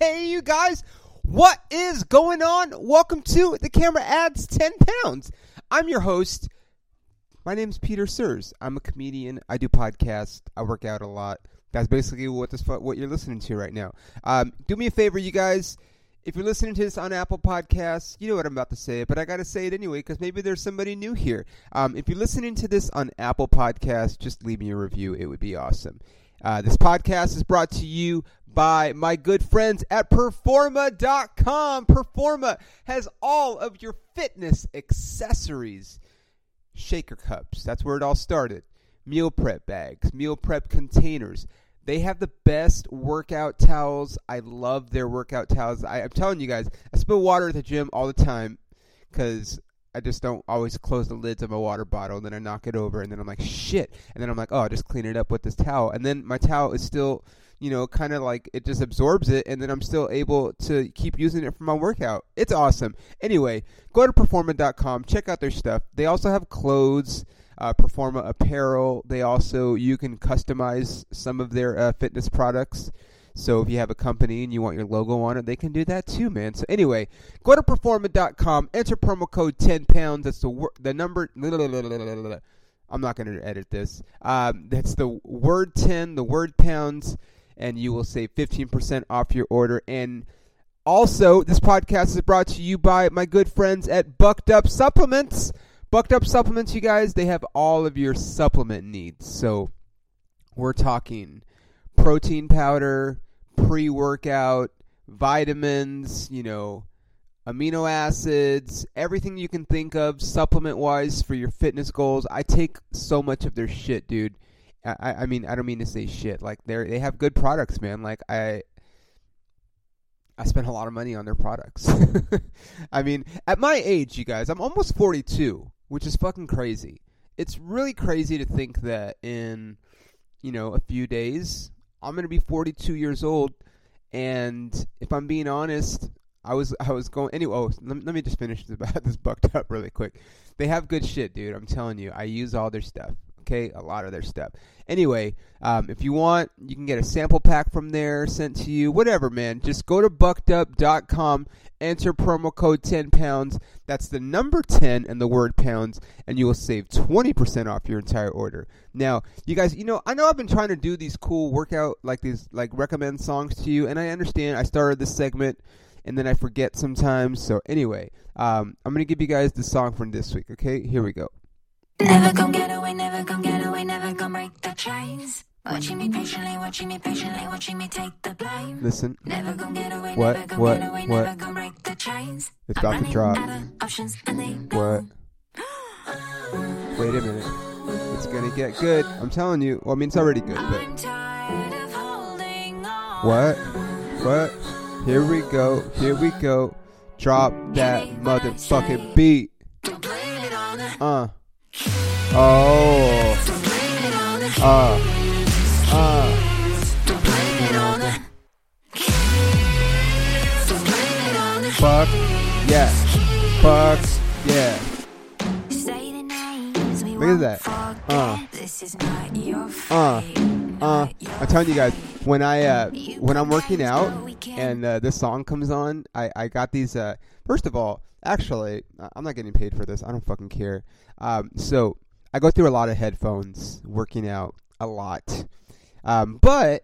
Hey, you guys, what is going on? Welcome to The Camera Adds 10 Pounds. I'm your host. My name's Peter Surs. I'm a comedian. I do podcasts. I work out a lot. That's basically what this what you're listening to right now. Um, do me a favor, you guys. If you're listening to this on Apple Podcasts, you know what I'm about to say, but I got to say it anyway because maybe there's somebody new here. Um, if you're listening to this on Apple Podcasts, just leave me a review. It would be awesome. Uh, this podcast is brought to you by my good friends at Performa.com. Performa has all of your fitness accessories. Shaker cups, that's where it all started. Meal prep bags, meal prep containers. They have the best workout towels. I love their workout towels. I, I'm telling you guys, I spill water at the gym all the time because I just don't always close the lids of my water bottle, and then I knock it over, and then I'm like, shit. And then I'm like, oh, I'll just clean it up with this towel. And then my towel is still, you know, kind of like it just absorbs it, and then I'm still able to keep using it for my workout. It's awesome. Anyway, go to performa.com, check out their stuff. They also have clothes. Uh, Performa apparel. They also you can customize some of their uh, fitness products. So if you have a company and you want your logo on it, they can do that too, man. So anyway, go to performa.com, enter promo code 10 pounds. That's the wor- the number. I'm not going to edit this. Um, that's the word 10, the word pounds, and you will save 15% off your order. And also, this podcast is brought to you by my good friends at Bucked Up Supplements. Bucked Up Supplements, you guys, they have all of your supplement needs. So we're talking protein powder, pre workout, vitamins, you know, amino acids, everything you can think of supplement wise for your fitness goals. I take so much of their shit, dude. I, I mean, I don't mean to say shit. Like they they have good products, man. Like I I spent a lot of money on their products. I mean, at my age, you guys, I'm almost 42 which is fucking crazy. It's really crazy to think that in, you know, a few days, I'm going to be 42 years old. And if I'm being honest, I was I was going anyway. Oh, let, let me just finish this this bucked up really quick. They have good shit, dude. I'm telling you. I use all their stuff. Okay, a lot of their stuff. Anyway, um, if you want, you can get a sample pack from there sent to you. Whatever, man. Just go to buckedup.com, enter promo code 10 pounds. That's the number 10 and the word pounds, and you will save 20% off your entire order. Now, you guys, you know, I know I've been trying to do these cool workout, like these, like recommend songs to you, and I understand I started this segment and then I forget sometimes. So anyway, um, I'm gonna give you guys the song from this week. Okay, here we go. Never gon' get away, never gon' get away, never gon' break the chains. Watching me patiently, watching me patiently, watching me take the blame. Listen, Never gon' get away, What? never gon' What? get away, What? never gon' break the chains. It's I'm about to running drop. out of options and they what? Wait a minute. It's gonna get good. I'm telling you. Well, I mean, it's already good, but I'm tired of holding on. what? What? Here we go. Here we go. Drop that motherfucking beat. Don't blame it on the, Uh. Oh. Uh. Uh. Fuck. Yeah. Fuck. Yeah. Look at that. Uh. Uh. Uh, I'm telling you guys, when I uh, when I'm working out and uh, this song comes on, I I got these. Uh, first of all, actually, I'm not getting paid for this. I don't fucking care. Um, so I go through a lot of headphones working out a lot, um, but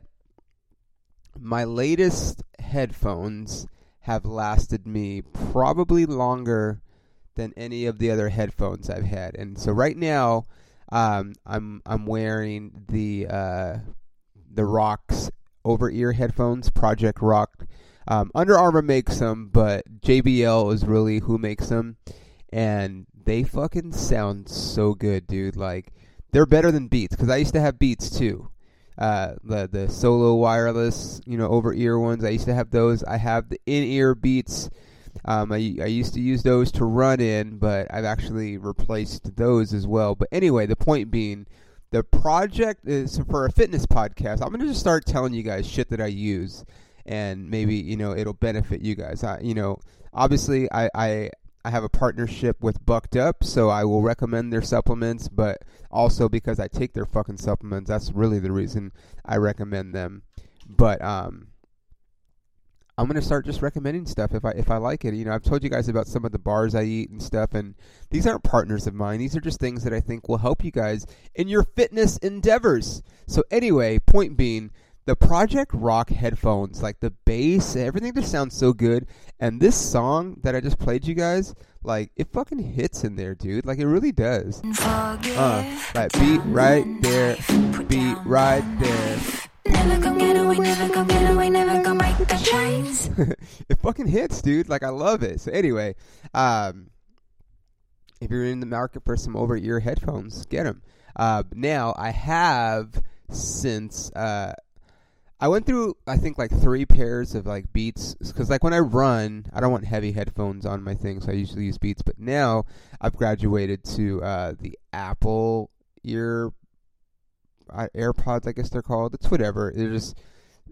my latest headphones have lasted me probably longer than any of the other headphones I've had. And so right now, um, I'm I'm wearing the uh, the Rocks over ear headphones, Project Rock. Um, Under Armour makes them, but JBL is really who makes them, and they fucking sound so good, dude. Like they're better than Beats because I used to have Beats too. Uh, the the solo wireless, you know, over ear ones. I used to have those. I have the in ear Beats. Um, I I used to use those to run in, but I've actually replaced those as well. But anyway, the point being, the project is for a fitness podcast. I'm gonna just start telling you guys shit that I use, and maybe you know it'll benefit you guys. I, you know, obviously I I I have a partnership with Bucked Up, so I will recommend their supplements, but also because I take their fucking supplements, that's really the reason I recommend them. But um I'm gonna start just recommending stuff if I if I like it. You know, I've told you guys about some of the bars I eat and stuff, and these aren't partners of mine. These are just things that I think will help you guys in your fitness endeavors. So anyway, point being, the Project Rock headphones, like the bass, everything just sounds so good. And this song that I just played you guys, like it fucking hits in there, dude. Like it really does. Uh, like beat right there, beat right there. Never come get away, never come get away, never come break the chains. it fucking hits, dude. Like I love it. So anyway, um, if you're in the market for some over-ear headphones, get them. Uh, now I have since uh, I went through I think like three pairs of like Beats because like when I run I don't want heavy headphones on my thing, so I usually use Beats. But now I've graduated to uh, the Apple ear uh, AirPods, I guess they're called. It's whatever. They're just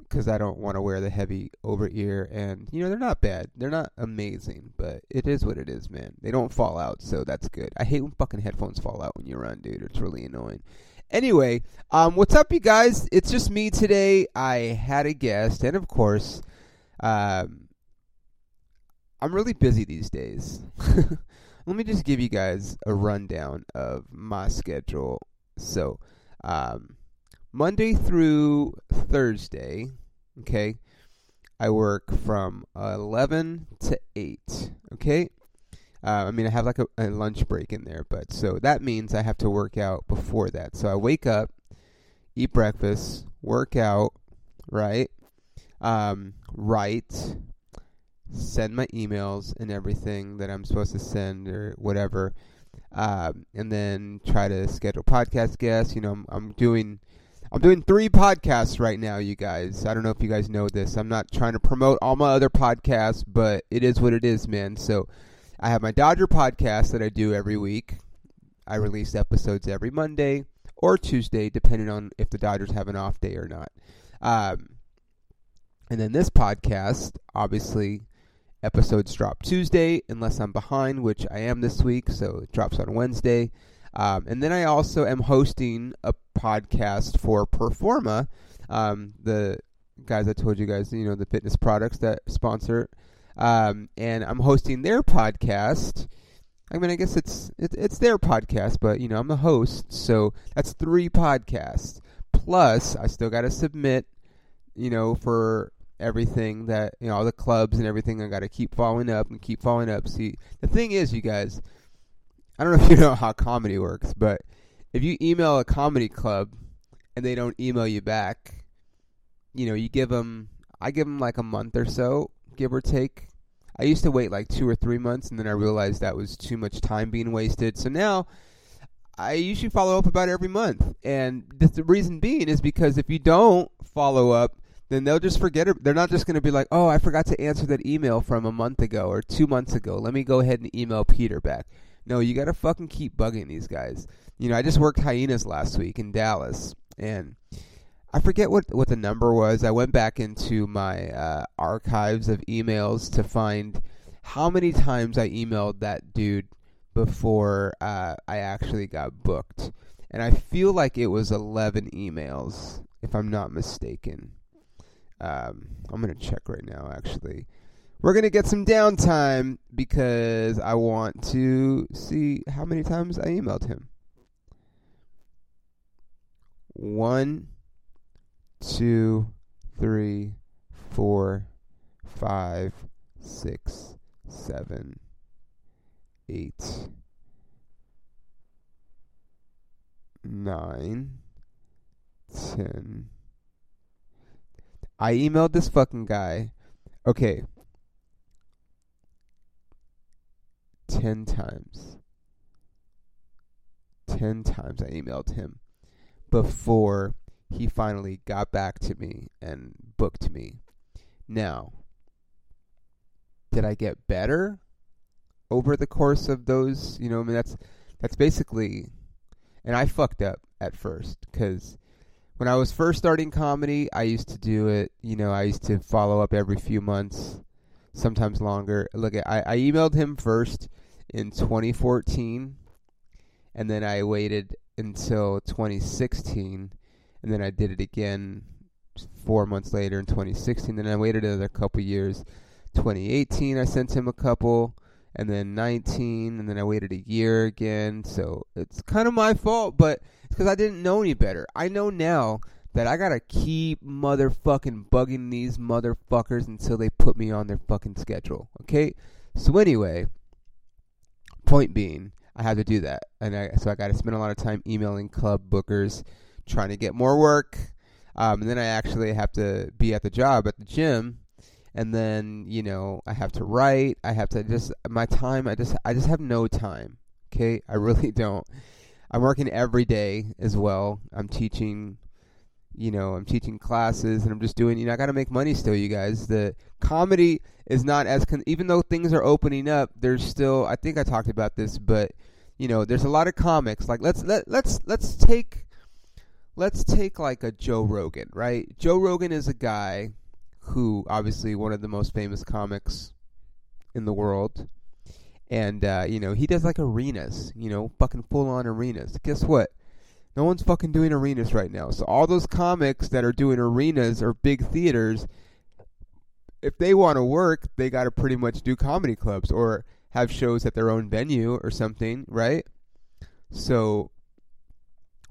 because I don't want to wear the heavy over ear, and you know they're not bad. They're not amazing, but it is what it is, man. They don't fall out, so that's good. I hate when fucking headphones fall out when you run, dude. It's really annoying. Anyway, um, what's up, you guys? It's just me today. I had a guest, and of course, um, I'm really busy these days. Let me just give you guys a rundown of my schedule. So, um, Monday through Thursday, okay, I work from 11 to 8, okay? Uh, I mean, I have like a, a lunch break in there, but so that means I have to work out before that. So I wake up, eat breakfast, work out, right? Um, write, send my emails and everything that I'm supposed to send or whatever, um, and then try to schedule podcast guests. You know, I'm, I'm doing. I'm doing three podcasts right now, you guys. I don't know if you guys know this. I'm not trying to promote all my other podcasts, but it is what it is, man. So I have my Dodger podcast that I do every week. I release episodes every Monday or Tuesday, depending on if the Dodgers have an off day or not. Um, and then this podcast, obviously, episodes drop Tuesday, unless I'm behind, which I am this week, so it drops on Wednesday. Um, and then I also am hosting a podcast for Performa, um, the guys I told you guys, you know, the fitness products that sponsor. Um, and I'm hosting their podcast. I mean, I guess it's it, it's their podcast, but you know, I'm the host, so that's three podcasts. Plus, I still got to submit, you know, for everything that you know, all the clubs and everything. I got to keep following up and keep following up. See, the thing is, you guys, I don't know if you know how comedy works, but if you email a comedy club and they don't email you back, you know, you give them. I give them like a month or so, give or take. I used to wait like two or three months, and then I realized that was too much time being wasted. So now I usually follow up about every month, and the, reason being is because if you don't follow up, then they'll just forget it. They're not just going to be like, "Oh, I forgot to answer that email from a month ago or two months ago. Let me go ahead and email Peter back." No, you got to fucking keep bugging these guys. You know, I just worked Hyenas last week in Dallas, and I forget what what the number was. I went back into my uh, archives of emails to find how many times I emailed that dude before uh, I actually got booked, and I feel like it was eleven emails, if I'm not mistaken. Um, I'm gonna check right now. Actually, we're gonna get some downtime because I want to see how many times I emailed him. One two, three, four, five, six, seven, eight, nine, ten. I emailed this fucking guy. Okay. Ten times. Ten times I emailed him before he finally got back to me and booked me. Now, did I get better over the course of those? You know, I mean that's that's basically, and I fucked up at first because when I was first starting comedy, I used to do it. You know, I used to follow up every few months, sometimes longer. Look, I, I emailed him first in 2014, and then I waited until 2016 and then I did it again four months later in 2016. Then I waited another couple years. 2018, I sent him a couple, and then 19, and then I waited a year again. So it's kind of my fault, but it's because I didn't know any better. I know now that I gotta keep motherfucking bugging these motherfuckers until they put me on their fucking schedule. Okay? So anyway, point being, I had to do that, and I so I got to spend a lot of time emailing club bookers, trying to get more work, um, and then I actually have to be at the job at the gym, and then you know I have to write. I have to just my time. I just I just have no time. Okay, I really don't. I'm working every day as well. I'm teaching you know, I'm teaching classes and I'm just doing, you know, I got to make money still, you guys. The comedy is not as, con- even though things are opening up, there's still, I think I talked about this, but, you know, there's a lot of comics. Like, let's, let, let's, let's take, let's take like a Joe Rogan, right? Joe Rogan is a guy who, obviously, one of the most famous comics in the world. And, uh, you know, he does like arenas, you know, fucking full on arenas. Guess what? No one's fucking doing arenas right now. So all those comics that are doing arenas or big theaters, if they want to work, they got to pretty much do comedy clubs or have shows at their own venue or something, right? So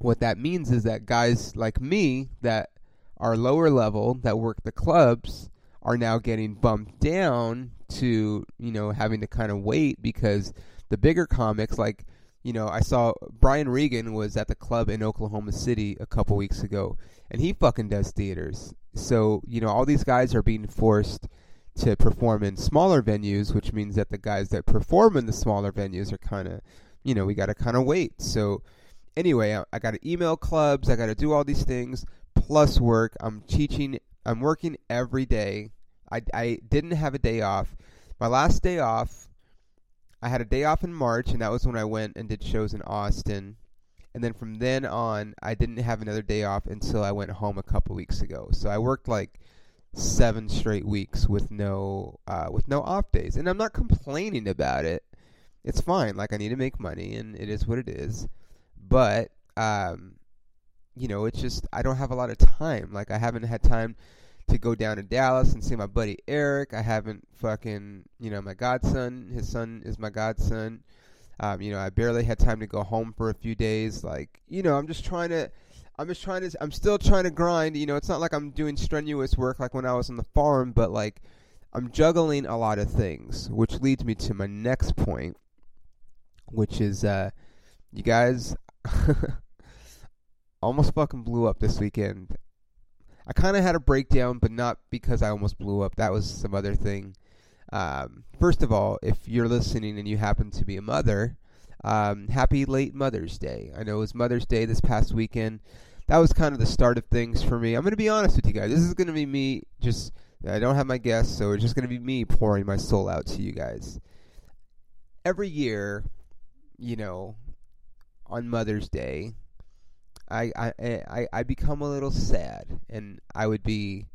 what that means is that guys like me that are lower level that work the clubs are now getting bumped down to, you know, having to kind of wait because the bigger comics like you know, I saw Brian Regan was at the club in Oklahoma City a couple weeks ago, and he fucking does theaters. So, you know, all these guys are being forced to perform in smaller venues, which means that the guys that perform in the smaller venues are kind of, you know, we got to kind of wait. So, anyway, I, I got to email clubs, I got to do all these things plus work. I'm teaching, I'm working every day. I, I didn't have a day off. My last day off I had a day off in March, and that was when I went and did shows in Austin. And then from then on, I didn't have another day off until I went home a couple weeks ago. So I worked like seven straight weeks with no uh, with no off days, and I'm not complaining about it. It's fine. Like I need to make money, and it is what it is. But um, you know, it's just I don't have a lot of time. Like I haven't had time to go down to Dallas and see my buddy Eric. I haven't fucking, you know, my godson, his son is my godson. Um, you know, I barely had time to go home for a few days. Like, you know, I'm just trying to, I'm just trying to, I'm still trying to grind. You know, it's not like I'm doing strenuous work like when I was on the farm, but like, I'm juggling a lot of things, which leads me to my next point, which is, uh, you guys almost fucking blew up this weekend I kind of had a breakdown, but not because I almost blew up. That was some other thing. Um, first of all, if you're listening and you happen to be a mother, um, happy late Mother's Day. I know it was Mother's Day this past weekend. That was kind of the start of things for me. I'm going to be honest with you guys. This is going to be me just, I don't have my guests, so it's just going to be me pouring my soul out to you guys. Every year, you know, on Mother's Day, I, I eh, I I become a little sad, and I would be,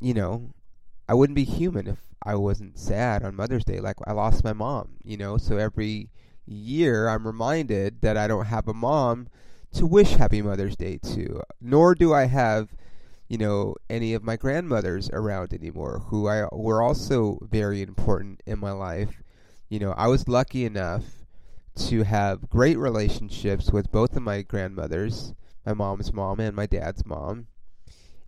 you know, I wouldn't be human if I wasn't sad on Mother's Day. Like I lost my mom, you know. So every year I'm reminded that I don't have a mom to wish Happy Mother's Day to. Nor do I have, you know, any of my grandmothers around anymore, who I were also very important in my life. You know, I was lucky enough to have great relationships with both of my grandmothers, my mom's mom and my dad's mom.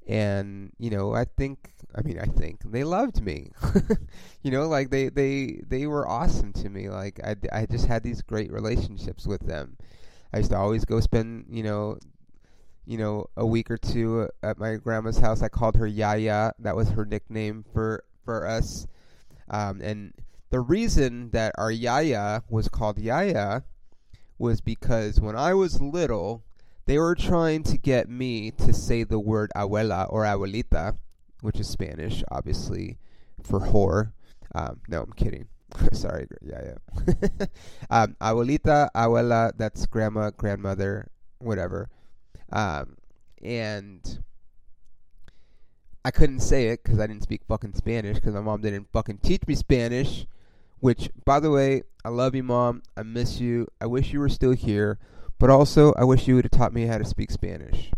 And, you know, I think I mean I think they loved me. you know, like they they they were awesome to me. Like I I just had these great relationships with them. I used to always go spend, you know, you know, a week or two at my grandma's house. I called her Yaya. That was her nickname for for us. Um, and the reason that our Yaya was called Yaya was because when I was little, they were trying to get me to say the word abuela or abuelita, which is Spanish, obviously, for whore. Um, no, I'm kidding. Sorry, Yaya. um, abuelita, abuela, that's grandma, grandmother, whatever. Um, and I couldn't say it because I didn't speak fucking Spanish because my mom didn't fucking teach me Spanish. Which, by the way, I love you, Mom. I miss you. I wish you were still here. But also, I wish you would have taught me how to speak Spanish.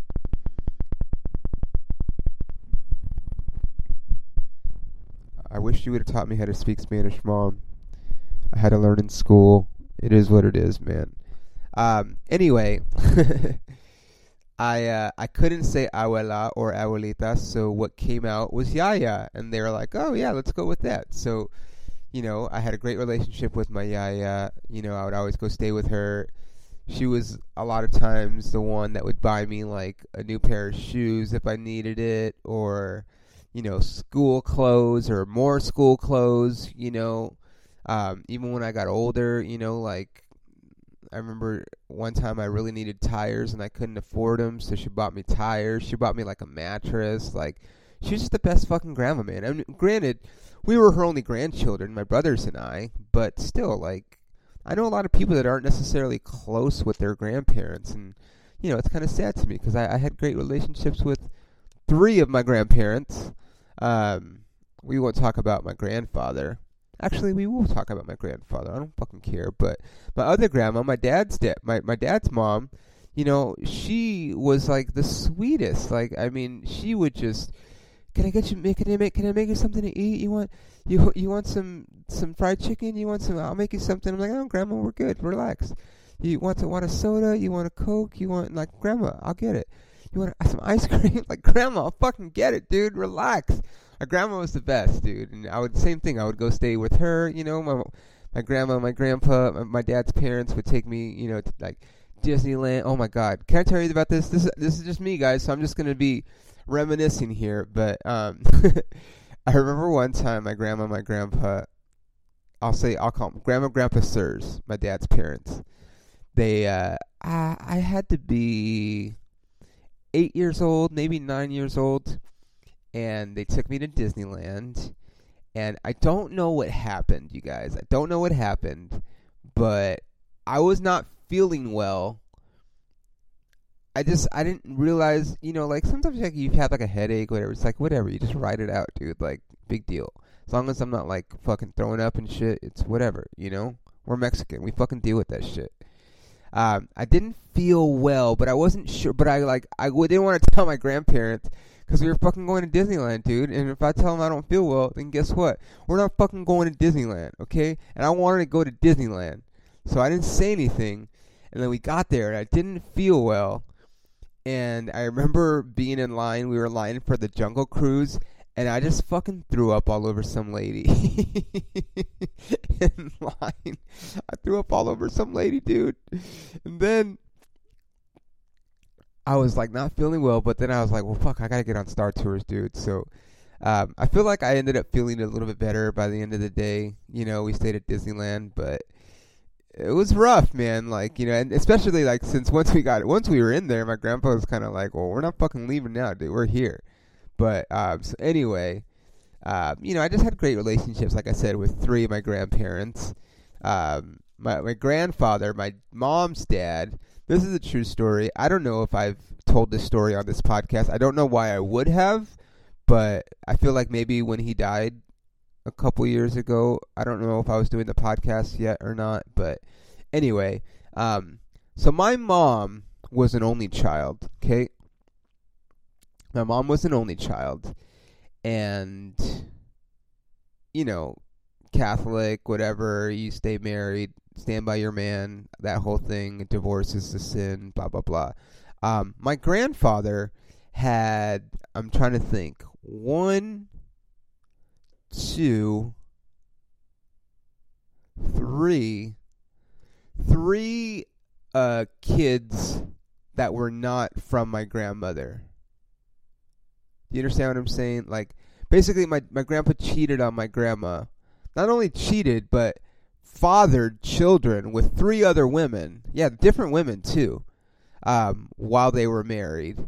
I wish you would have taught me how to speak Spanish, Mom. I had to learn in school. It is what it is, man. Um, anyway, I uh, I couldn't say abuela or abuelita, so what came out was yaya, and they were like, "Oh yeah, let's go with that." So you know, I had a great relationship with my yaya. You know, I would always go stay with her. She was a lot of times the one that would buy me like a new pair of shoes if I needed it, or you know, school clothes or more school clothes. You know, um, even when I got older, you know, like I remember one time I really needed tires and I couldn't afford them, so she bought me tires. She bought me like a mattress. Like she's just the best fucking grandma, man. I mean, granted, we were her only grandchildren, my brothers and I, but still, like I know a lot of people that aren't necessarily close with their grandparents, and you know, it's kind of sad to me because I, I had great relationships with three of my grandparents. Um, we won't talk about my grandfather. Actually, we will talk about my grandfather. I don't fucking care. But my other grandma, my dad's dad, my my dad's mom, you know, she was like the sweetest. Like, I mean, she would just, can I get you? Can I make? Can I make you something to eat? You want you you want some some fried chicken? You want some? I'll make you something. I'm like, oh, grandma, we're good. Relax. You want to want a soda? You want a coke? You want like, grandma, I'll get it. You want some ice cream? like, grandma, I'll fucking get it, dude. Relax my grandma was the best, dude. And I would same thing. I would go stay with her. You know, my my grandma, my grandpa, my, my dad's parents would take me. You know, to, like Disneyland. Oh my God! Can I tell you about this? This this is just me, guys. So I'm just gonna be reminiscing here. But um, I remember one time my grandma, my grandpa. I'll say I'll call them grandma, grandpa, sirs, my dad's parents. They uh, I I had to be eight years old, maybe nine years old and they took me to Disneyland. And I don't know what happened, you guys. I don't know what happened, but I was not feeling well. I just I didn't realize, you know, like sometimes like you have like a headache, whatever. It's like whatever, you just ride it out, dude. Like big deal. As long as I'm not like fucking throwing up and shit, it's whatever, you know. We're Mexican, we fucking deal with that shit. Um, I didn't feel well, but I wasn't sure. But I like I didn't want to tell my grandparents because we were fucking going to Disneyland, dude. And if I tell them I don't feel well, then guess what? We're not fucking going to Disneyland, okay? And I wanted to go to Disneyland. So I didn't say anything. And then we got there, and I didn't feel well. And I remember being in line. We were lining for the Jungle Cruise. And I just fucking threw up all over some lady in line. I threw up all over some lady, dude. And then I was like not feeling well, but then I was like, well, fuck, I gotta get on Star Tours, dude. So um, I feel like I ended up feeling a little bit better by the end of the day. You know, we stayed at Disneyland, but it was rough, man. Like you know, and especially like since once we got once we were in there, my grandpa was kind of like, well, we're not fucking leaving now, dude. We're here. But um, so anyway, uh, you know, I just had great relationships, like I said, with three of my grandparents. Um, my my grandfather, my mom's dad this is a true story. I don't know if I've told this story on this podcast. I don't know why I would have, but I feel like maybe when he died a couple years ago, I don't know if I was doing the podcast yet or not, but anyway, um, so my mom was an only child, okay? My mom was an only child, and, you know, Catholic, whatever, you stay married, stand by your man, that whole thing, divorce is a sin, blah, blah, blah. Um, my grandfather had, I'm trying to think, one, two, three, three uh, kids that were not from my grandmother. You understand what I'm saying? Like, basically, my, my grandpa cheated on my grandma. Not only cheated, but fathered children with three other women. Yeah, different women too. Um, while they were married,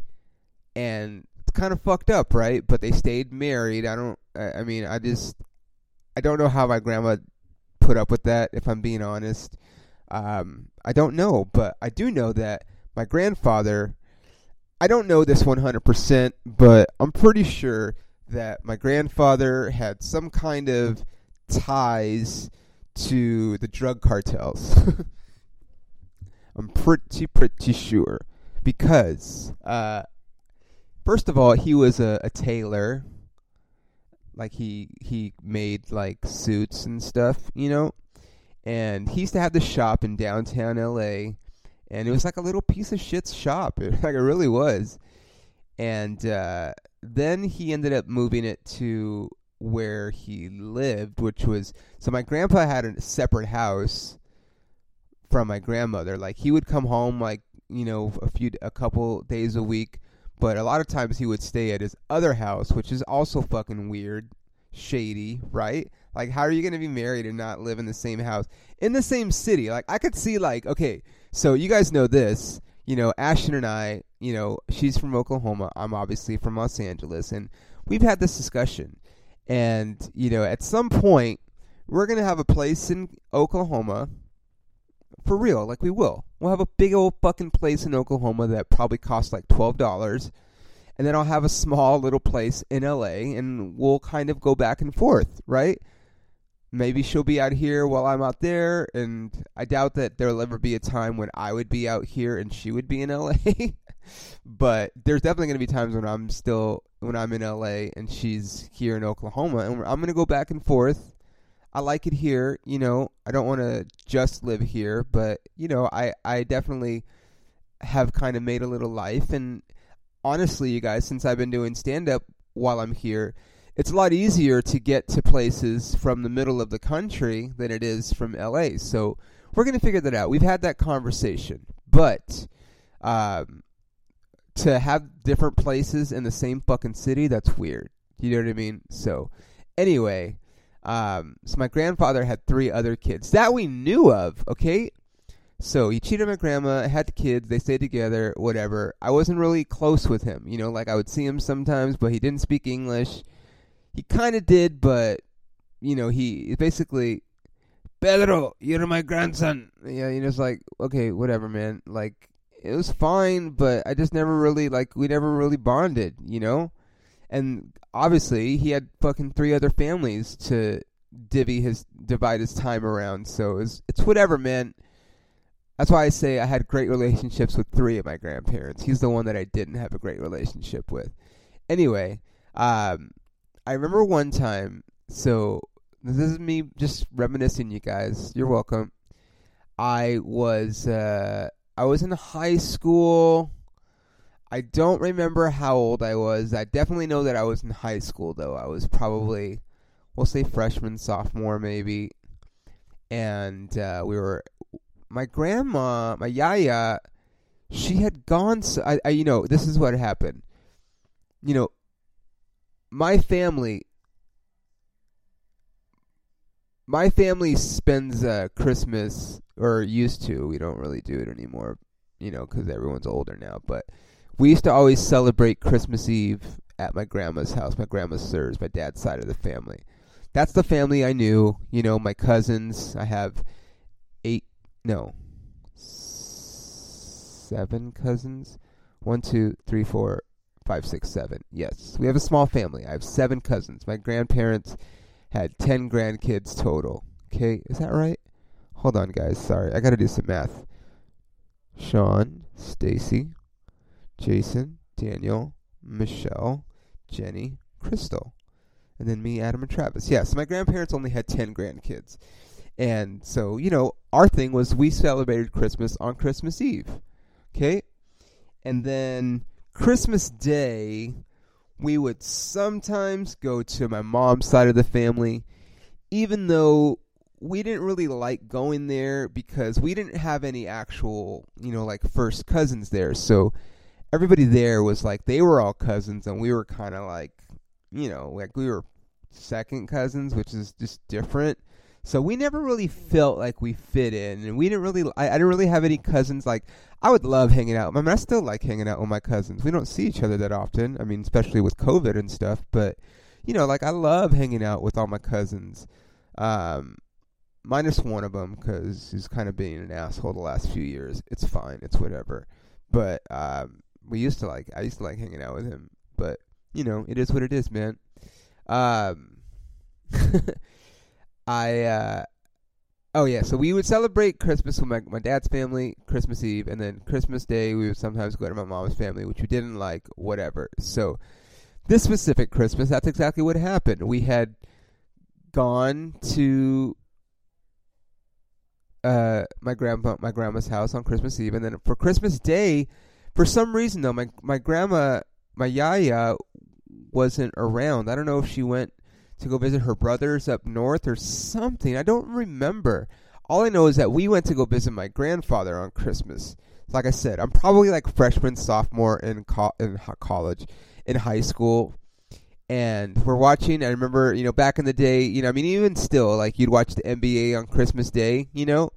and kind of fucked up, right? But they stayed married. I don't. I, I mean, I just. I don't know how my grandma put up with that. If I'm being honest, um, I don't know, but I do know that my grandfather. I don't know this 100%, but I'm pretty sure that my grandfather had some kind of ties to the drug cartels. I'm pretty, pretty sure. Because, uh, first of all, he was a, a tailor. like he he made like suits and stuff, you know. And he used to have this shop in downtown L.A. And it was like a little piece of shit shop. It, like it really was. And uh, then he ended up moving it to where he lived, which was so my grandpa had a separate house from my grandmother. Like he would come home like you know a few a couple days a week, but a lot of times he would stay at his other house, which is also fucking weird, shady, right? Like how are you going to be married and not live in the same house in the same city? Like I could see like okay, so you guys know this, you know, Ashton and I, you know, she's from Oklahoma, I'm obviously from Los Angeles and we've had this discussion. And, you know, at some point we're going to have a place in Oklahoma for real, like we will. We'll have a big old fucking place in Oklahoma that probably costs like twelve dollars, and then I'll have a small little place in LA, and we'll kind of go back and forth, right? Maybe she'll be out here while I'm out there, and I doubt that there'll ever be a time when I would be out here and she would be in LA. but there's definitely going to be times when I'm still when I'm in LA and she's here in Oklahoma, and I'm going to go back and forth I like it here. You know, I don't want to just live here, but you know, I I definitely have kind of made a little life. And honestly, you guys, since I've been doing stand up while I'm here, it's a lot easier to get to places from the middle of the country than it is from LA. So we're gonna figure that out. We've had that conversation, but um, to have different places in the same fucking city, that's weird. You know what I mean? So anyway. Um, so my grandfather had three other kids that we knew of. Okay, so he cheated on my grandma, had kids, they stayed together, whatever. I wasn't really close with him, you know, like I would see him sometimes, but he didn't speak English. He kind of did, but you know, he basically, Pedro, you're my grandson. Yeah, you know, it's like, okay, whatever, man. Like, it was fine, but I just never really, like, we never really bonded, you know? And obviously he had fucking three other families to divvy his divide his time around. So it was, it's whatever, man. That's why I say I had great relationships with three of my grandparents. He's the one that I didn't have a great relationship with. Anyway, um, I remember one time. So this is me just reminiscing, you guys. You're welcome. I was uh, I was in high school. I don't remember how old I was. I definitely know that I was in high school, though. I was probably, we'll say freshman, sophomore, maybe. And uh, we were, my grandma, my yaya, she had gone. So, I, I, you know, this is what happened. You know, my family, my family spends uh, Christmas, or used to. We don't really do it anymore, you know, because everyone's older now. But we used to always celebrate Christmas Eve at my grandma's house. My grandma's serves my dad's side of the family. That's the family I knew. You know, my cousins. I have eight, no, seven cousins. One, two, three, four, five, six, seven. Yes, we have a small family. I have seven cousins. My grandparents had ten grandkids total. Okay, is that right? Hold on, guys. Sorry, I got to do some math. Sean, Stacy, Jason, Daniel, Michelle, Jenny, Crystal, and then me, Adam, and Travis. Yes, my grandparents only had 10 grandkids. And so, you know, our thing was we celebrated Christmas on Christmas Eve. Okay? And then Christmas Day, we would sometimes go to my mom's side of the family, even though we didn't really like going there because we didn't have any actual, you know, like first cousins there. So everybody there was like they were all cousins and we were kind of like you know like we were second cousins which is just different. So we never really felt like we fit in and we didn't really I, I didn't really have any cousins. Like i would love hanging out. I mean i still like hanging out with my cousins. We don't see each other that often. I mean especially with covid and stuff but you know like i love hanging out with all my cousins um minus one of them because he's kind of being an asshole the last few years. It's fine. It's whatever. But um we used to like I used to like hanging out with him, but you know, it is what it is, man. Um I uh oh yeah, so we would celebrate Christmas with my my dad's family, Christmas Eve, and then Christmas Day we would sometimes go to my mom's family, which we didn't like, whatever. So this specific Christmas, that's exactly what happened. We had gone to uh, my grandpa, my grandma's house on Christmas Eve, and then for Christmas Day, for some reason though, my my grandma, my yaya, wasn't around. I don't know if she went to go visit her brothers up north or something. I don't remember. All I know is that we went to go visit my grandfather on Christmas. Like I said, I'm probably like freshman, sophomore in co- in college, in high school, and we're watching. I remember, you know, back in the day, you know, I mean, even still, like you'd watch the NBA on Christmas Day. You know,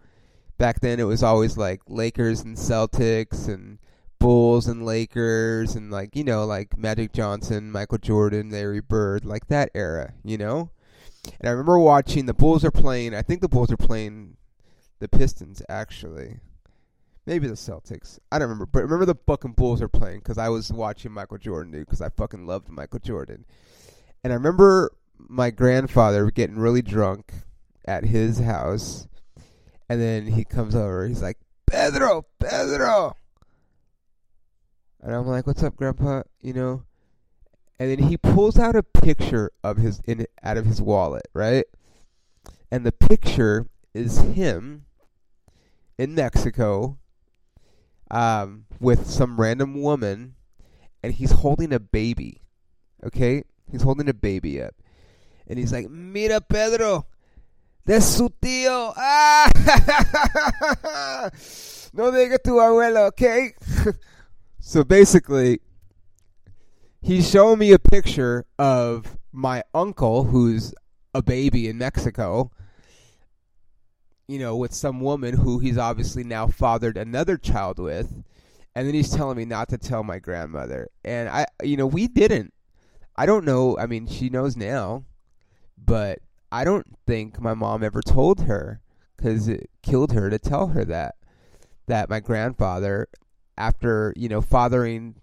back then it was always like Lakers and Celtics and Bulls and Lakers and like you know like Magic Johnson, Michael Jordan, Larry Bird, like that era, you know. And I remember watching the Bulls are playing. I think the Bulls are playing the Pistons actually, maybe the Celtics. I don't remember, but remember the fucking Bulls are playing because I was watching Michael Jordan, dude, because I fucking loved Michael Jordan. And I remember my grandfather getting really drunk at his house, and then he comes over. He's like, Pedro, Pedro and I'm like, "What's up, Grandpa?" You know. And then he pulls out a picture of his in out of his wallet, right? And the picture is him in Mexico um, with some random woman, and he's holding a baby. Okay, he's holding a baby up, and he's like, "Mira, Pedro, de su tío. Ah, no diga tu abuelo, okay." So basically, he's showing me a picture of my uncle who's a baby in Mexico, you know, with some woman who he's obviously now fathered another child with. And then he's telling me not to tell my grandmother. And I, you know, we didn't. I don't know. I mean, she knows now, but I don't think my mom ever told her because it killed her to tell her that that my grandfather after you know fathering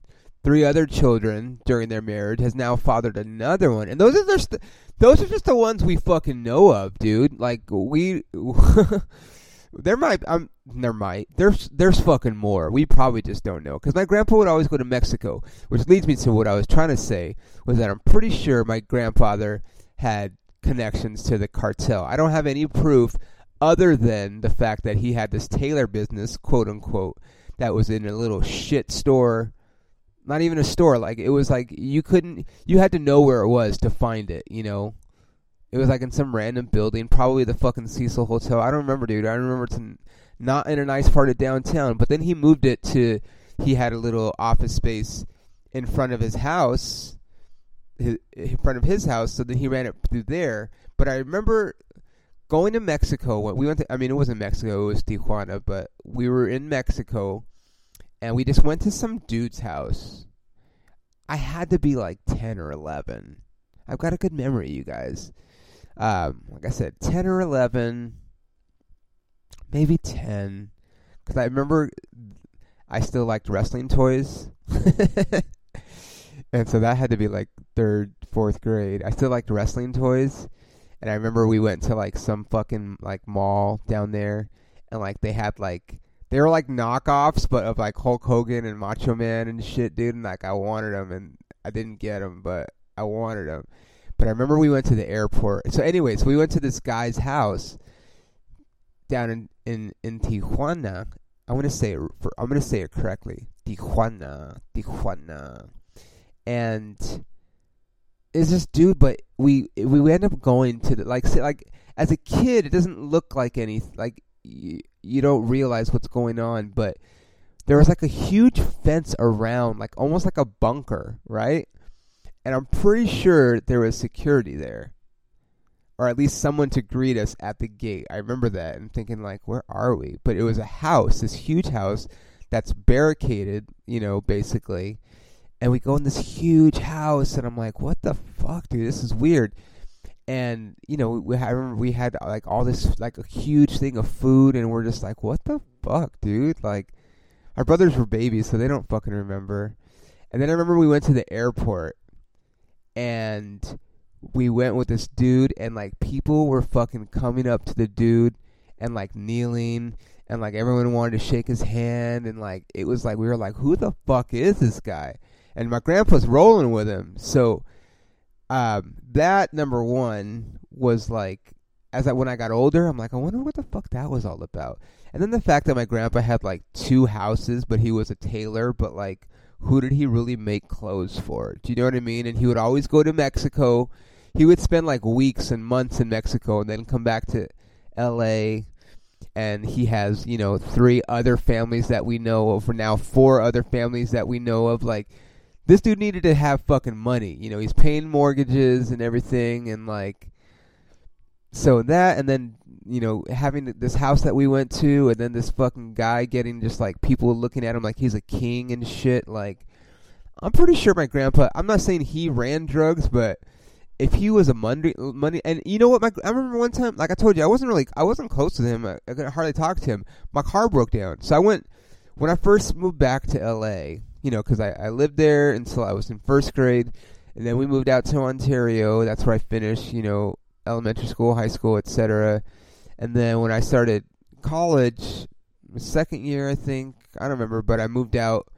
three other children during their marriage, has now fathered another one, and those are just those are just the ones we fucking know of, dude. Like we. there might um there might there's there's fucking more we probably just don't know because my grandpa would always go to mexico which leads me to what i was trying to say was that i'm pretty sure my grandfather had connections to the cartel i don't have any proof other than the fact that he had this tailor business quote unquote that was in a little shit store. Not even a store. Like it was like you couldn't. You had to know where it was to find it. You know. It was like in some random building, probably the fucking Cecil Hotel. I don't remember, dude. I remember it's not in a nice part of downtown. But then he moved it to. He had a little office space in front of his house, his, in front of his house. So then he ran it through there. But I remember going to Mexico. When we went to, I mean, it wasn't Mexico. It was Tijuana. But we were in Mexico and we just went to some dude's house. I had to be like 10 or 11. I've got a good memory, you guys. Um, like I said, 10 or 11, maybe 10. Because I remember I still liked wrestling toys. and so that had to be like third, fourth grade. I still liked wrestling toys. And I remember we went to like some fucking like mall down there. And like they had like they were like knockoffs, but of like Hulk Hogan and Macho Man and shit, dude. And like I wanted them, and I didn't get them, but I wanted them. But I remember we went to the airport. So, anyways, we went to this guy's house down in in in Tijuana. I'm gonna say it for, I'm gonna say it correctly. Tijuana, Tijuana, and it's this dude. But we we end up going to the like say like as a kid, it doesn't look like any like you, don't realize what's going on, but there was like a huge fence around, like almost like a bunker, right? And I'm pretty sure there was security there. Or at least someone to greet us at the gate. I remember that and thinking like, where are we? But it was a house, this huge house that's barricaded, you know, basically. And we go in this huge house and I'm like, what the fuck, dude? This is weird and you know we remember we had like all this like a huge thing of food and we're just like what the fuck dude? Like our brothers were babies so they don't fucking remember. And then I remember we went to the airport and we went with this dude and like people were fucking coming up to the dude and like kneeling and like everyone wanted to shake his hand and like it was like we were like who the fuck is this guy? And my grandpa's rolling with him. So um, that number one was like, as I when I got older, I'm like, I wonder what the fuck that was all about. And then the fact that my grandpa had like two houses, but he was a tailor, but like, who did he really make clothes for? Do you know what I mean? And he would always go to Mexico. He would spend like weeks and months in Mexico, and then come back to L.A and he has you know three other families that we know of, now four other families that we know of. Like this dude needed to have fucking money. You know, he's paying mortgages and everything, and like so that, and then you know having this house that we went to, and then this fucking guy getting just like people looking at him like he's a king and shit. Like I'm pretty sure my grandpa. I'm not saying he ran drugs, but if he was a money money and you know what my I remember one time like I told you I wasn't really I wasn't close to him I, I could hardly talk to him my car broke down so I went when I first moved back to L.A. you know because I, I lived there until I was in first grade and then we moved out to Ontario. That's where I finished you know elementary school high school etc and then when I started college second year I think I don't remember but I moved out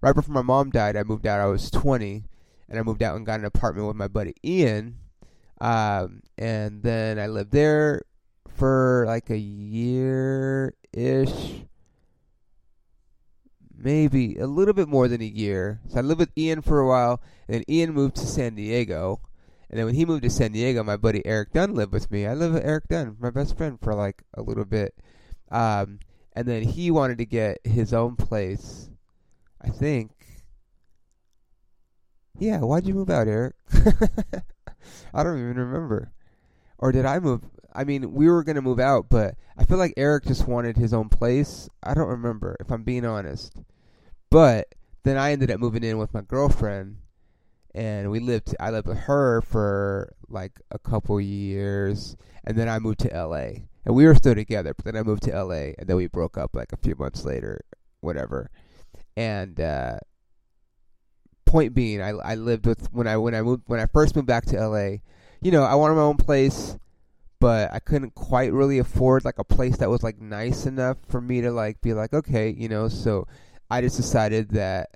right before my mom died I moved out I was 20 and I moved out and got an apartment with my buddy Ian. Um, and then I lived there for like a year ish, maybe a little bit more than a year. So I lived with Ian for a while, and then Ian moved to San Diego. And then when he moved to San Diego, my buddy Eric Dunn lived with me. I lived with Eric Dunn, my best friend, for like a little bit. Um, and then he wanted to get his own place, I think, yeah, why'd you move out, Eric? I don't even remember. Or did I move? I mean, we were going to move out, but I feel like Eric just wanted his own place. I don't remember, if I'm being honest. But then I ended up moving in with my girlfriend, and we lived, I lived with her for like a couple years, and then I moved to LA. And we were still together, but then I moved to LA, and then we broke up like a few months later, whatever. And, uh, point being, I I lived with when I when I moved when I first moved back to LA. You know, I wanted my own place, but I couldn't quite really afford like a place that was like nice enough for me to like be like okay, you know. So I just decided that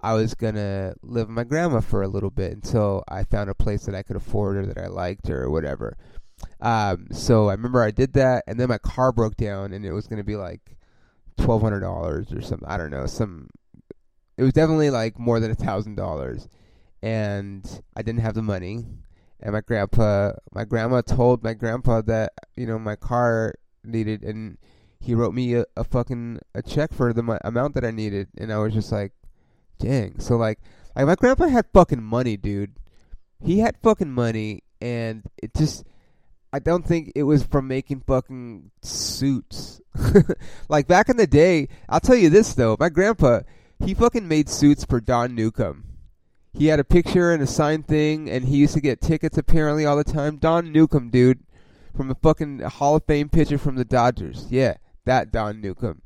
I was gonna live with my grandma for a little bit until I found a place that I could afford or that I liked or whatever. Um, so I remember I did that, and then my car broke down, and it was gonna be like twelve hundred dollars or something. I don't know, some it was definitely like more than a thousand dollars, and I didn't have the money. And my grandpa, my grandma told my grandpa that you know my car needed, and he wrote me a, a fucking a check for the amount that I needed, and I was just like, dang. So like, like my grandpa had fucking money, dude. He had fucking money, and it just. I don't think it was from making fucking suits. like back in the day, I'll tell you this though, my grandpa, he fucking made suits for Don Newcombe. He had a picture and a signed thing, and he used to get tickets apparently all the time. Don Newcombe, dude, from the fucking Hall of Fame pitcher from the Dodgers. Yeah, that Don Newcombe.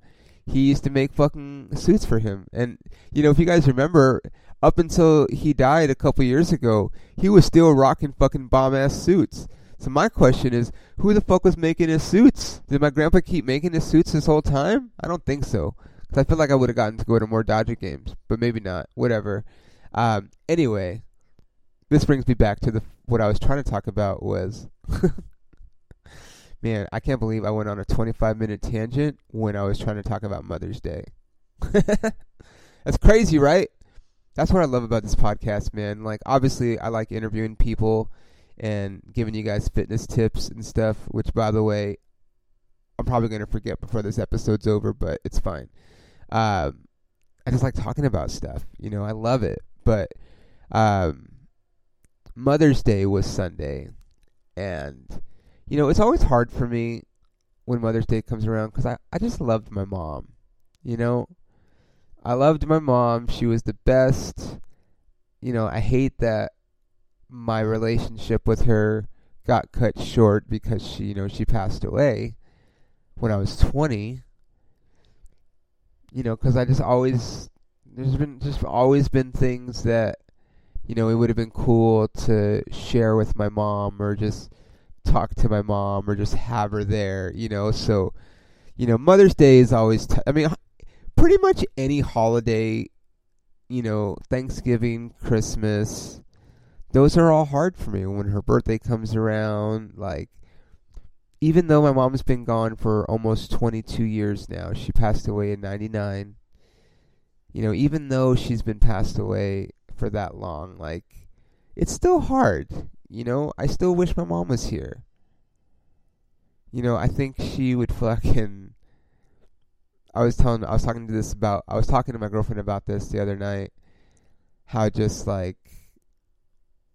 He used to make fucking suits for him. And, you know, if you guys remember, up until he died a couple years ago, he was still rocking fucking bomb ass suits. So my question is, who the fuck was making his suits? Did my grandpa keep making his suits this whole time? I don't think so. Cause I feel like I would have gotten to go to more Dodger games, but maybe not. Whatever. Um, anyway, this brings me back to the what I was trying to talk about was. Man, I can't believe I went on a 25 minute tangent when I was trying to talk about Mother's Day. That's crazy, right? That's what I love about this podcast, man. Like, obviously, I like interviewing people and giving you guys fitness tips and stuff, which, by the way, I'm probably going to forget before this episode's over, but it's fine. Um, I just like talking about stuff. You know, I love it. But um, Mother's Day was Sunday, and you know, it's always hard for me when Mother's Day comes around because I I just loved my mom. You know, I loved my mom. She was the best. You know, I hate that my relationship with her got cut short because she, you know, she passed away when I was 20 you know, because I just always there's been just always been things that you know it would have been cool to share with my mom or just talk to my mom or just have her there, you know. So, you know, Mother's Day is always. T- I mean, pretty much any holiday you know, Thanksgiving, Christmas, those are all hard for me when her birthday comes around. Like, even though my mom's been gone for almost 22 years now, she passed away in 99. You know, even though she's been passed away for that long, like, it's still hard. You know, I still wish my mom was here. You know, I think she would fucking. I was telling, I was talking to this about, I was talking to my girlfriend about this the other night. How just like,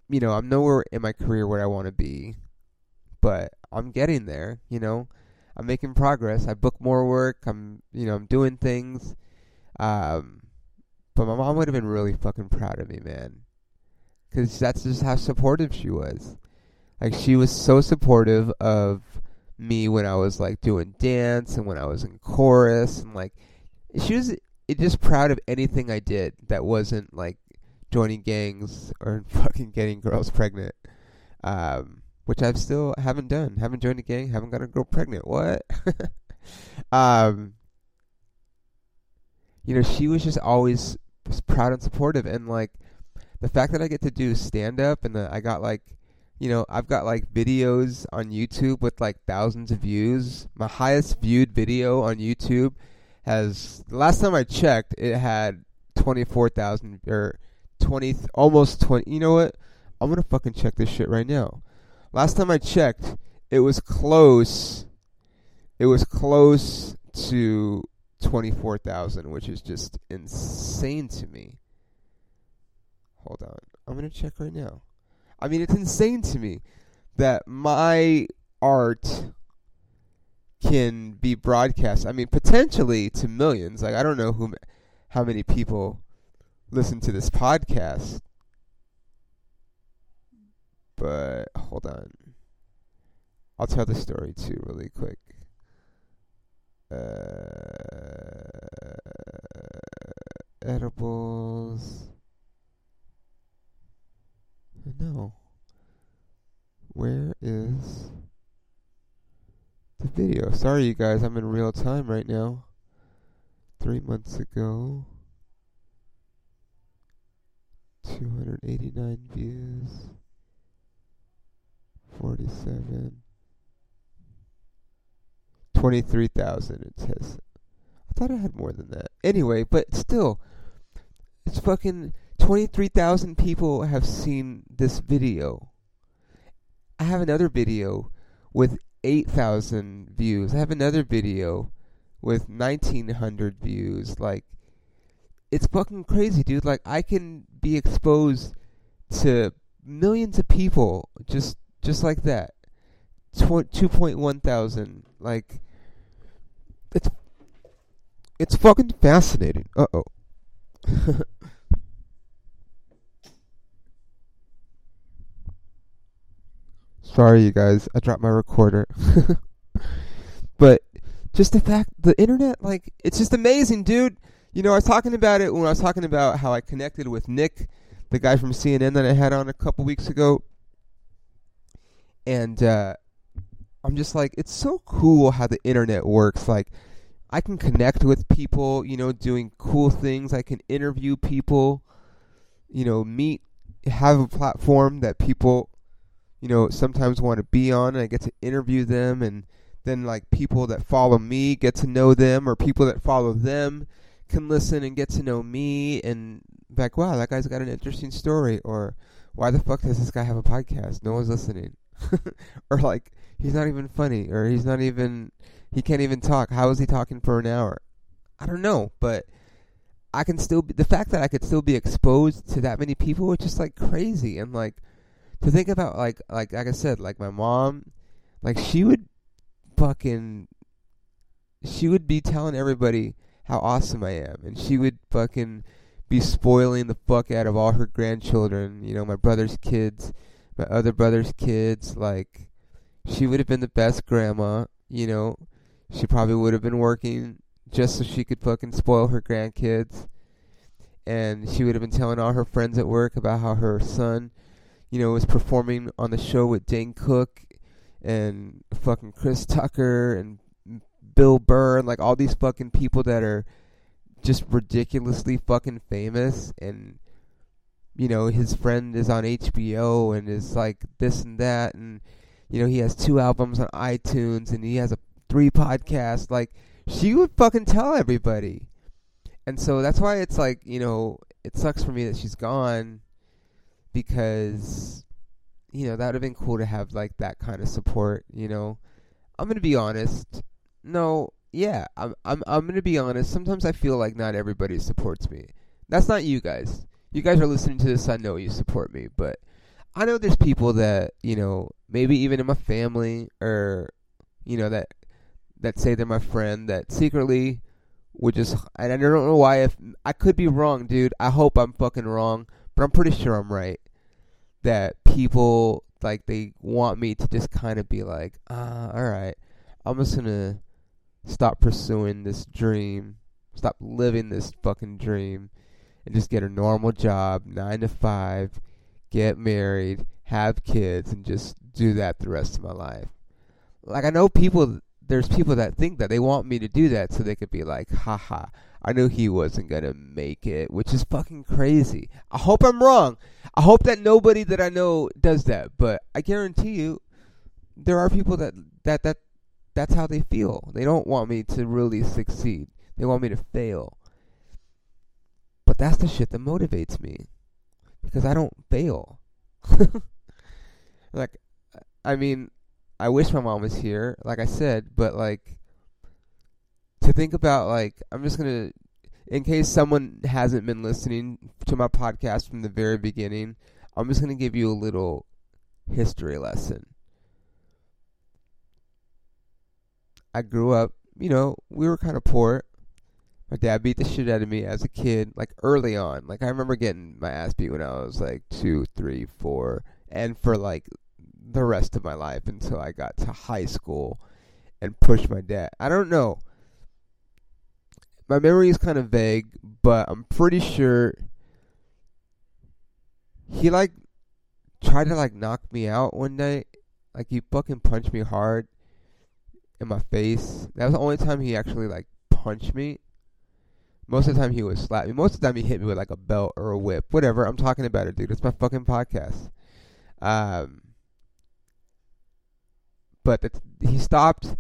you know, I'm nowhere in my career where I want to be, but I'm getting there. You know, I'm making progress. I book more work. I'm, you know, I'm doing things. Um, but my mom would have been really fucking proud of me, man because that's just how supportive she was. Like she was so supportive of me when I was like doing dance and when I was in chorus and like she was just proud of anything I did that wasn't like joining gangs or fucking getting girls pregnant. Um, which I've still haven't done. Haven't joined a gang, haven't got a girl pregnant. What? um, you know, she was just always proud and supportive and like the fact that I get to do stand up and that I got like you know, I've got like videos on YouTube with like thousands of views. My highest viewed video on YouTube has last time I checked, it had 24,000 or 20 almost 20. You know what? I'm going to fucking check this shit right now. Last time I checked, it was close it was close to 24,000, which is just insane to me. Hold on. I'm going to check right now. I mean, it's insane to me that my art can be broadcast. I mean, potentially to millions. Like I don't know who, how many people listen to this podcast, but hold on. I'll tell the story too, really quick. Uh, edibles. No. Where is the video? Sorry, you guys, I'm in real time right now. Three months ago. 289 views. 47. 23,000 it says. I thought I had more than that. Anyway, but still, it's fucking 23,000 people have seen this video. I have another video with 8,000 views. I have another video with 1900 views. Like, it's fucking crazy, dude. Like, I can be exposed to millions of people just just like that. 2.1 thousand. Like, it's it's fucking fascinating. Uh oh. Sorry, you guys. I dropped my recorder. but just the fact, the internet, like, it's just amazing, dude. You know, I was talking about it when I was talking about how I connected with Nick, the guy from CNN that I had on a couple weeks ago. And uh, I'm just like, it's so cool how the internet works. Like, I can connect with people, you know, doing cool things. I can interview people, you know, meet, have a platform that people you know, sometimes want to be on and I get to interview them and then like people that follow me get to know them or people that follow them can listen and get to know me and like, wow, that guy's got an interesting story or why the fuck does this guy have a podcast? No one's listening. or like he's not even funny or he's not even he can't even talk. How is he talking for an hour? I don't know, but I can still be the fact that I could still be exposed to that many people is just like crazy and like to think about like like like I said, like my mom, like she would fucking she would be telling everybody how awesome I am, and she would fucking be spoiling the fuck out of all her grandchildren. You know, my brother's kids, my other brother's kids. Like, she would have been the best grandma. You know, she probably would have been working just so she could fucking spoil her grandkids. And she would have been telling all her friends at work about how her son you know, was performing on the show with Dane Cook and fucking Chris Tucker and Bill Burr and like all these fucking people that are just ridiculously fucking famous. And you know his friend is on HBO and is like this and that. And you know he has two albums on iTunes and he has a three podcasts like she would fucking tell everybody. And so that's why it's like you know it sucks for me that she's gone because you know that would have been cool to have like that kind of support you know? I'm gonna be honest. No yeah i'm i'm i'm gonna be honest. Sometimes i feel like not everybody supports me. That's not you guys. You guys are listening to this i know you support me but i know there's people that you know maybe even in my family or you know that that say they're my friend that secretly would just and I don't know why if I could be wrong, dude. I hope I'm fucking wrong, but I'm pretty sure I'm right. That people like they want me to just kind of be like, ah, all right, I'm just gonna stop pursuing this dream, stop living this fucking dream, and just get a normal job, nine to five, get married, have kids, and just do that the rest of my life. Like I know people there's people that think that they want me to do that so they could be like, haha, I knew he wasn't gonna make it, which is fucking crazy. I hope I'm wrong. I hope that nobody that I know does that, but I guarantee you, there are people that that that that's how they feel. They don't want me to really succeed. They want me to fail. But that's the shit that motivates me because I don't fail. like, I mean, I wish my mom was here, like I said, but like to think about like I'm just gonna in case someone hasn't been listening to my podcast from the very beginning, I'm just gonna give you a little history lesson. I grew up, you know, we were kind of poor. My dad beat the shit out of me as a kid, like early on. Like I remember getting my ass beat when I was like two, three, four, and for like the rest of my life until I got to high school and pushed my dad. I don't know. My memory is kind of vague, but I'm pretty sure he like tried to like knock me out one night. Like he fucking punched me hard in my face. That was the only time he actually like punched me. Most of the time he would slap me. Most of the time he hit me with like a belt or a whip. Whatever. I'm talking about it, dude. It's my fucking podcast. Um but he stopped.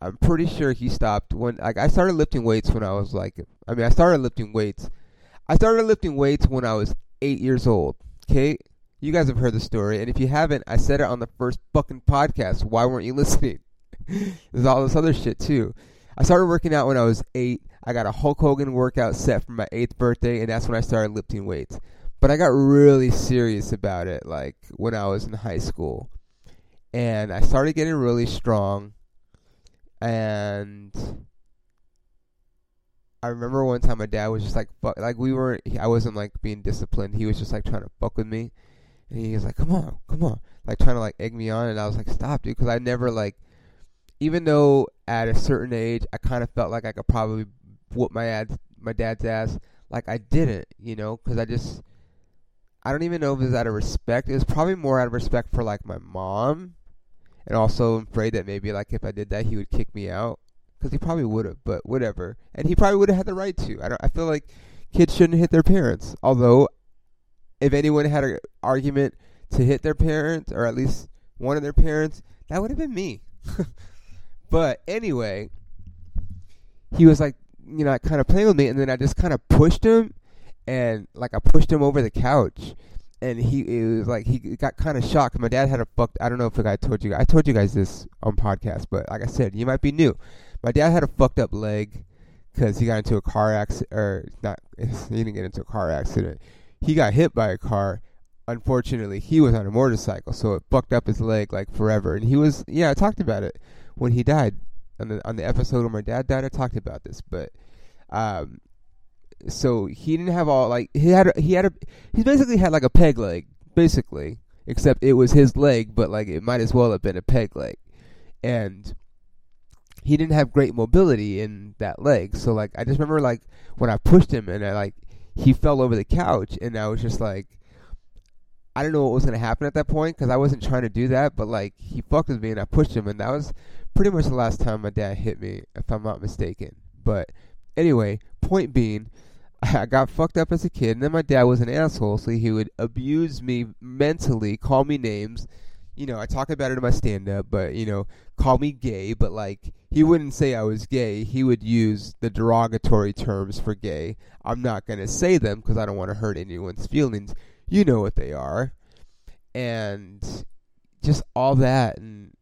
I'm pretty sure he stopped when like I started lifting weights when I was like I mean I started lifting weights. I started lifting weights when I was eight years old. Okay, you guys have heard the story, and if you haven't, I said it on the first fucking podcast. Why weren't you listening? There's all this other shit too. I started working out when I was eight. I got a Hulk Hogan workout set for my eighth birthday, and that's when I started lifting weights. But I got really serious about it, like when I was in high school and I started getting really strong. And I remember one time my dad was just like, fuck, like we weren't, I wasn't like being disciplined. He was just like trying to fuck with me, and he was like, "Come on, come on," like trying to like egg me on, and I was like, "Stop, dude," because I never like, even though at a certain age I kind of felt like I could probably whoop my dad's my dad's ass, like I didn't, you know, because I just. I don't even know if it was out of respect. It was probably more out of respect for like my mom and also I'm afraid that maybe like if I did that, he would kick me out because he probably would have. But whatever, and he probably would have had the right to. I don't. I feel like kids shouldn't hit their parents. Although, if anyone had an argument to hit their parents or at least one of their parents, that would have been me. but anyway, he was like, you know, kind of playing with me, and then I just kind of pushed him, and like I pushed him over the couch, and he it was like he got kind of shocked. My dad had a fucked. I don't know if I told you. I told you guys this on podcast, but like I said, you might be new. My dad had a fucked up leg because he got into a car accident, or not. He didn't get into a car accident. He got hit by a car. Unfortunately, he was on a motorcycle, so it fucked up his leg like forever. And he was, yeah, I talked about it when he died on the on the episode where my dad died. I talked about this, but um, so he didn't have all like he had a, he had a he basically had like a peg leg basically except it was his leg but like it might as well have been a peg leg. And he didn't have great mobility in that leg so like I just remember like when I pushed him and I like he fell over the couch and I was just like I don't know what was going to happen at that point because I wasn't trying to do that but like he fucked with me and I pushed him and that was pretty much the last time my dad hit me if I'm not mistaken. But Anyway, point being, I got fucked up as a kid, and then my dad was an asshole, so he would abuse me mentally, call me names. You know, I talk about it in my stand up, but, you know, call me gay, but like, he wouldn't say I was gay. He would use the derogatory terms for gay. I'm not going to say them because I don't want to hurt anyone's feelings. You know what they are. And just all that. And,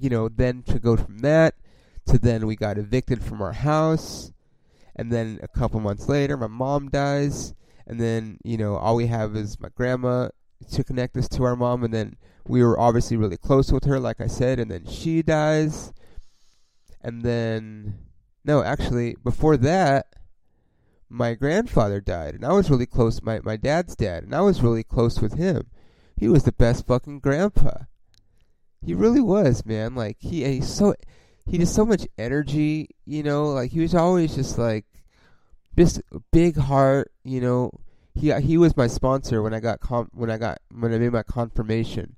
you know, then to go from that to then we got evicted from our house and then a couple months later my mom dies. And then you know all we have is my grandma to connect us to our mom. And then we were obviously really close with her like i said. And then she dies. And then no actually before that my grandfather died. And i was really close my my dad's dad. And i was really close with him. He was the best fucking grandpa. He really was man. Like he he's so he just so much energy, you know, like he was always just like just big heart, you know. He he was my sponsor when I got com- when I got when I made my confirmation.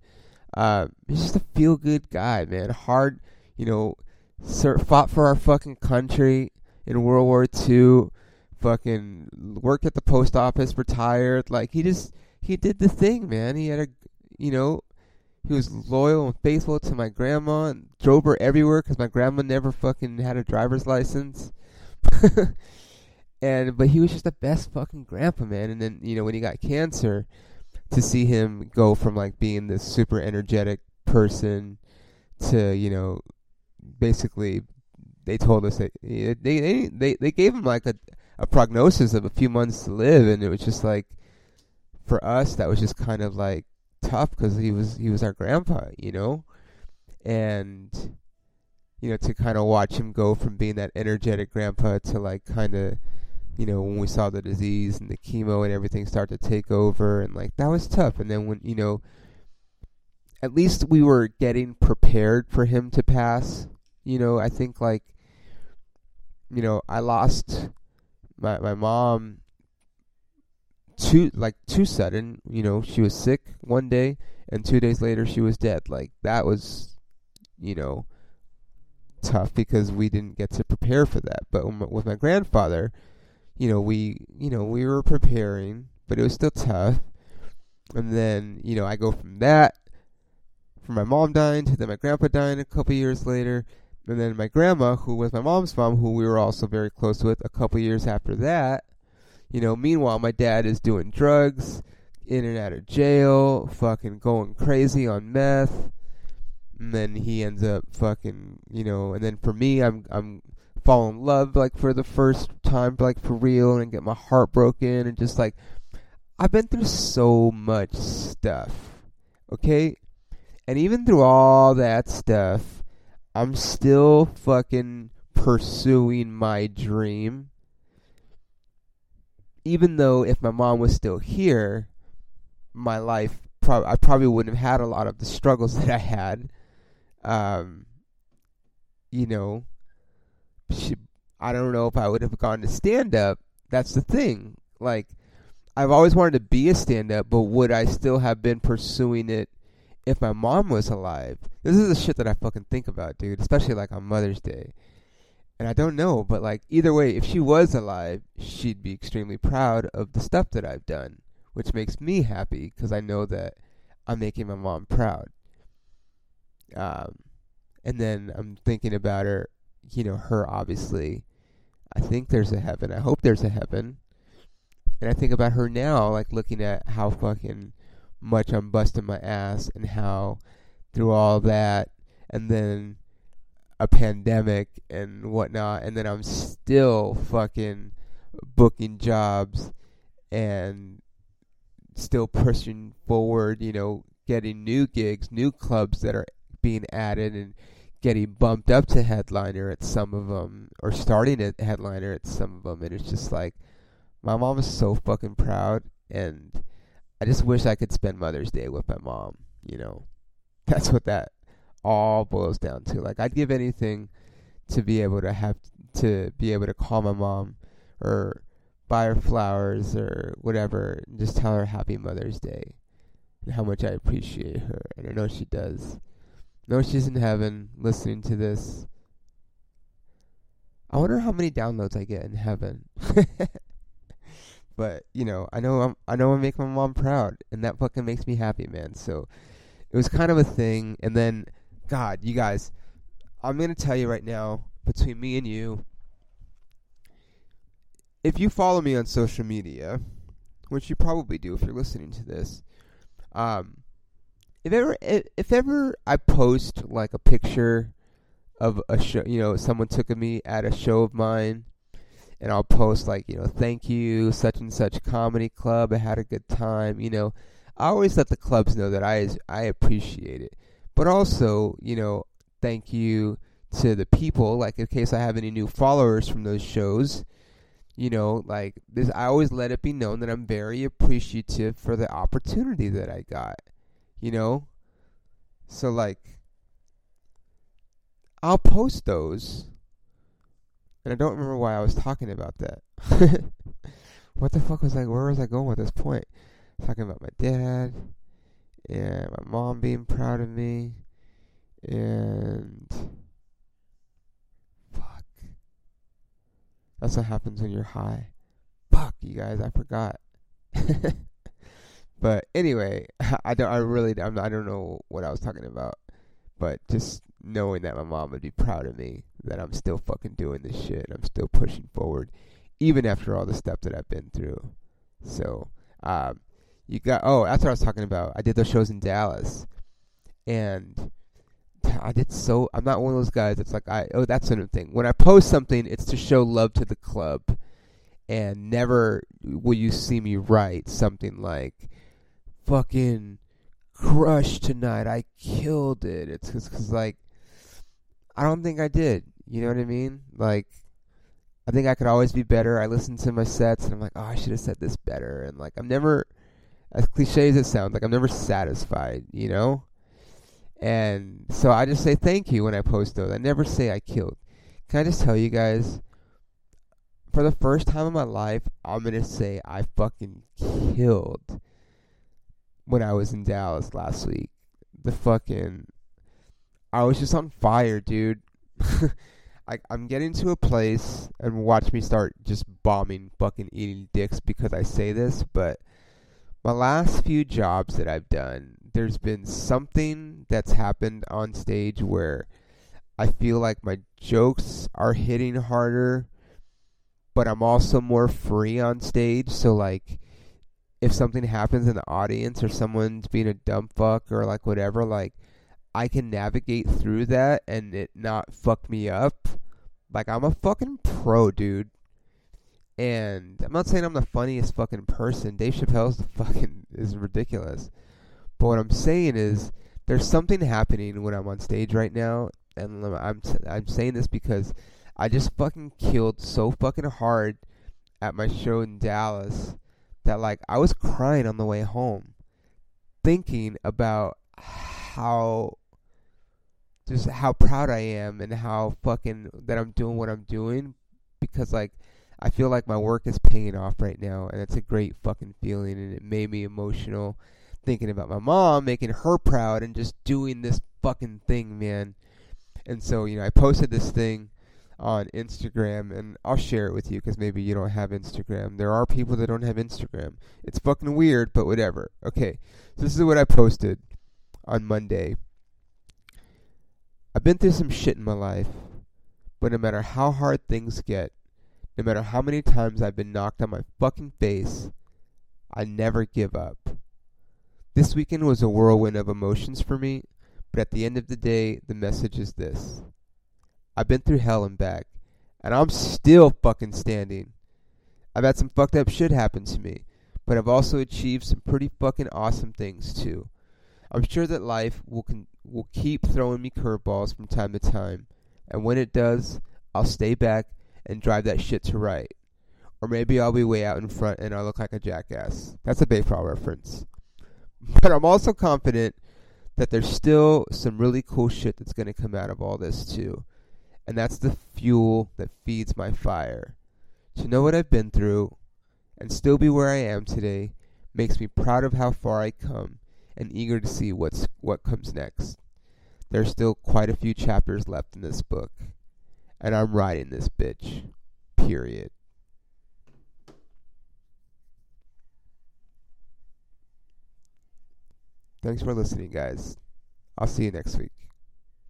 Uh, he's just a feel good guy, man. Hard, you know, sir, fought for our fucking country in World War II. Fucking worked at the post office, retired. Like he just he did the thing, man. He had a you know he was loyal and faithful to my grandma and drove her everywhere because my grandma never fucking had a driver's license. and but he was just the best fucking grandpa, man. And then you know when he got cancer, to see him go from like being this super energetic person to you know basically they told us that they they they they gave him like a a prognosis of a few months to live, and it was just like for us that was just kind of like tough because he was he was our grandpa, you know, and you know to kind of watch him go from being that energetic grandpa to like kind of you know when we saw the disease and the chemo and everything start to take over and like that was tough. And then when you know at least we were getting prepared for him to pass you know? I think like you know i lost my my mom too like too sudden. You know, she was sick one day, and two days later she was dead. Like that was, you know, tough because we didn't get to prepare for that. But with my grandfather, you know, we you know we were preparing, but it was still tough. And then you know I go from that, from my mom dying to then my grandpa dying a couple years later, and then my grandma, who was my mom's mom, who we were also very close with, a couple years after that you know, meanwhile, my dad is doing drugs, in and out of jail, fucking going crazy on meth. And then he ends up fucking, you know, and then for me, I'm I'm fall in love like for the first time, like for real, and get my heart broken, and just like I've been through so much stuff, okay, and even through all that stuff, I'm still fucking pursuing my dream even though if my mom was still here, my life pro- I probably wouldn't have had a lot of the struggles that I had. Um, you know, she, I don't know if I would have gone to stand up. That's the thing. Like, I've always wanted to be a stand up, but would I still have been pursuing it if my mom was alive? This is the shit that I fucking think about, dude, especially like on Mother's Day. And I don't know, but like either way, if she was alive, she'd be extremely proud of the stuff that I've done, which makes me happy because I know that I'm making my mom proud. Um, and then I'm thinking about her, you know, her obviously. I think there's a heaven. I hope there's a heaven. And I think about her now, like looking at how fucking much I'm busting my ass and how through all that and then a pandemic and whatnot, and then I'm still fucking booking jobs and still pushing forward, you know, getting new gigs, new clubs that are being added and getting bumped up to headliner at some of them or starting at headliner at some of them and it's just like my mom is so fucking proud and I just wish I could spend Mother's Day with my mom, you know. That's what that all boils down to. Like I'd give anything to be able to have to be able to call my mom or buy her flowers or whatever and just tell her happy Mother's Day and how much I appreciate her. And I know she does. I know she's in heaven listening to this. I wonder how many downloads I get in heaven. but you know, I know I'm I know I make my mom proud, and that fucking makes me happy, man. So it was kind of a thing, and then God, you guys, I'm gonna tell you right now, between me and you, if you follow me on social media, which you probably do if you're listening to this, um, if ever if ever I post like a picture of a show, you know, someone took of me at a show of mine, and I'll post like, you know, thank you, such and such comedy club, I had a good time, you know. I always let the clubs know that I I appreciate it, but also, you know, thank you to the people. Like in case I have any new followers from those shows, you know, like this, I always let it be known that I'm very appreciative for the opportunity that I got, you know. So like, I'll post those, and I don't remember why I was talking about that. what the fuck was I? Where was I going with this point? Talking about my dad and my mom being proud of me and fuck. That's what happens when you're high. Fuck, you guys, I forgot. but anyway, I don't. I really. I'm, I don't know what I was talking about. But just knowing that my mom would be proud of me, that I'm still fucking doing this shit, I'm still pushing forward, even after all the stuff that I've been through. So, um, you got. Oh, that's what I was talking about. I did those shows in Dallas, and I did so. I'm not one of those guys that's like, I oh, that's another thing. When I post something, it's to show love to the club, and never will you see me write something like, "Fucking crush tonight, I killed it." It's because like, I don't think I did. You know what I mean? Like, I think I could always be better. I listen to my sets and I'm like, oh, I should have said this better. And like, I'm never, as cliche as it sounds, like I'm never satisfied. You know? And so I just say thank you when I post those. I never say I killed. Can I just tell you guys? For the first time in my life, I'm gonna say I fucking killed when I was in Dallas last week. The fucking I was just on fire, dude. I, I'm getting to a place and watch me start just bombing fucking eating dicks because I say this, but my last few jobs that I've done, there's been something that's happened on stage where I feel like my jokes are hitting harder, but I'm also more free on stage. So, like, if something happens in the audience or someone's being a dumb fuck or like whatever, like, I can navigate through that and it not fuck me up. Like, I'm a fucking pro, dude. And I'm not saying I'm the funniest fucking person. Dave Chappelle's the fucking is ridiculous. But what I'm saying is there's something happening when I'm on stage right now, and I'm I'm saying this because I just fucking killed so fucking hard at my show in Dallas that like I was crying on the way home, thinking about how just how proud I am and how fucking that I'm doing what I'm doing because like I feel like my work is paying off right now and it's a great fucking feeling and it made me emotional thinking about my mom, making her proud and just doing this fucking thing, man. And so, you know, I posted this thing on Instagram and I'll share it with you because maybe you don't have Instagram. There are people that don't have Instagram. It's fucking weird, but whatever. Okay, so this is what I posted on Monday. I've been through some shit in my life, but no matter how hard things get, no matter how many times I've been knocked on my fucking face, I never give up. This weekend was a whirlwind of emotions for me, but at the end of the day, the message is this. I've been through hell and back, and I'm still fucking standing. I've had some fucked up shit happen to me, but I've also achieved some pretty fucking awesome things too. I'm sure that life will con- will keep throwing me curveballs from time to time, and when it does, I'll stay back and drive that shit to right. Or maybe I'll be way out in front and I'll look like a jackass. That's a baseball reference. But I'm also confident that there's still some really cool shit that's going to come out of all this too. And that's the fuel that feeds my fire. To know what I've been through and still be where I am today makes me proud of how far I come and eager to see what's what comes next. There's still quite a few chapters left in this book, and I'm riding this bitch. Period. Thanks for listening, guys. I'll see you next week.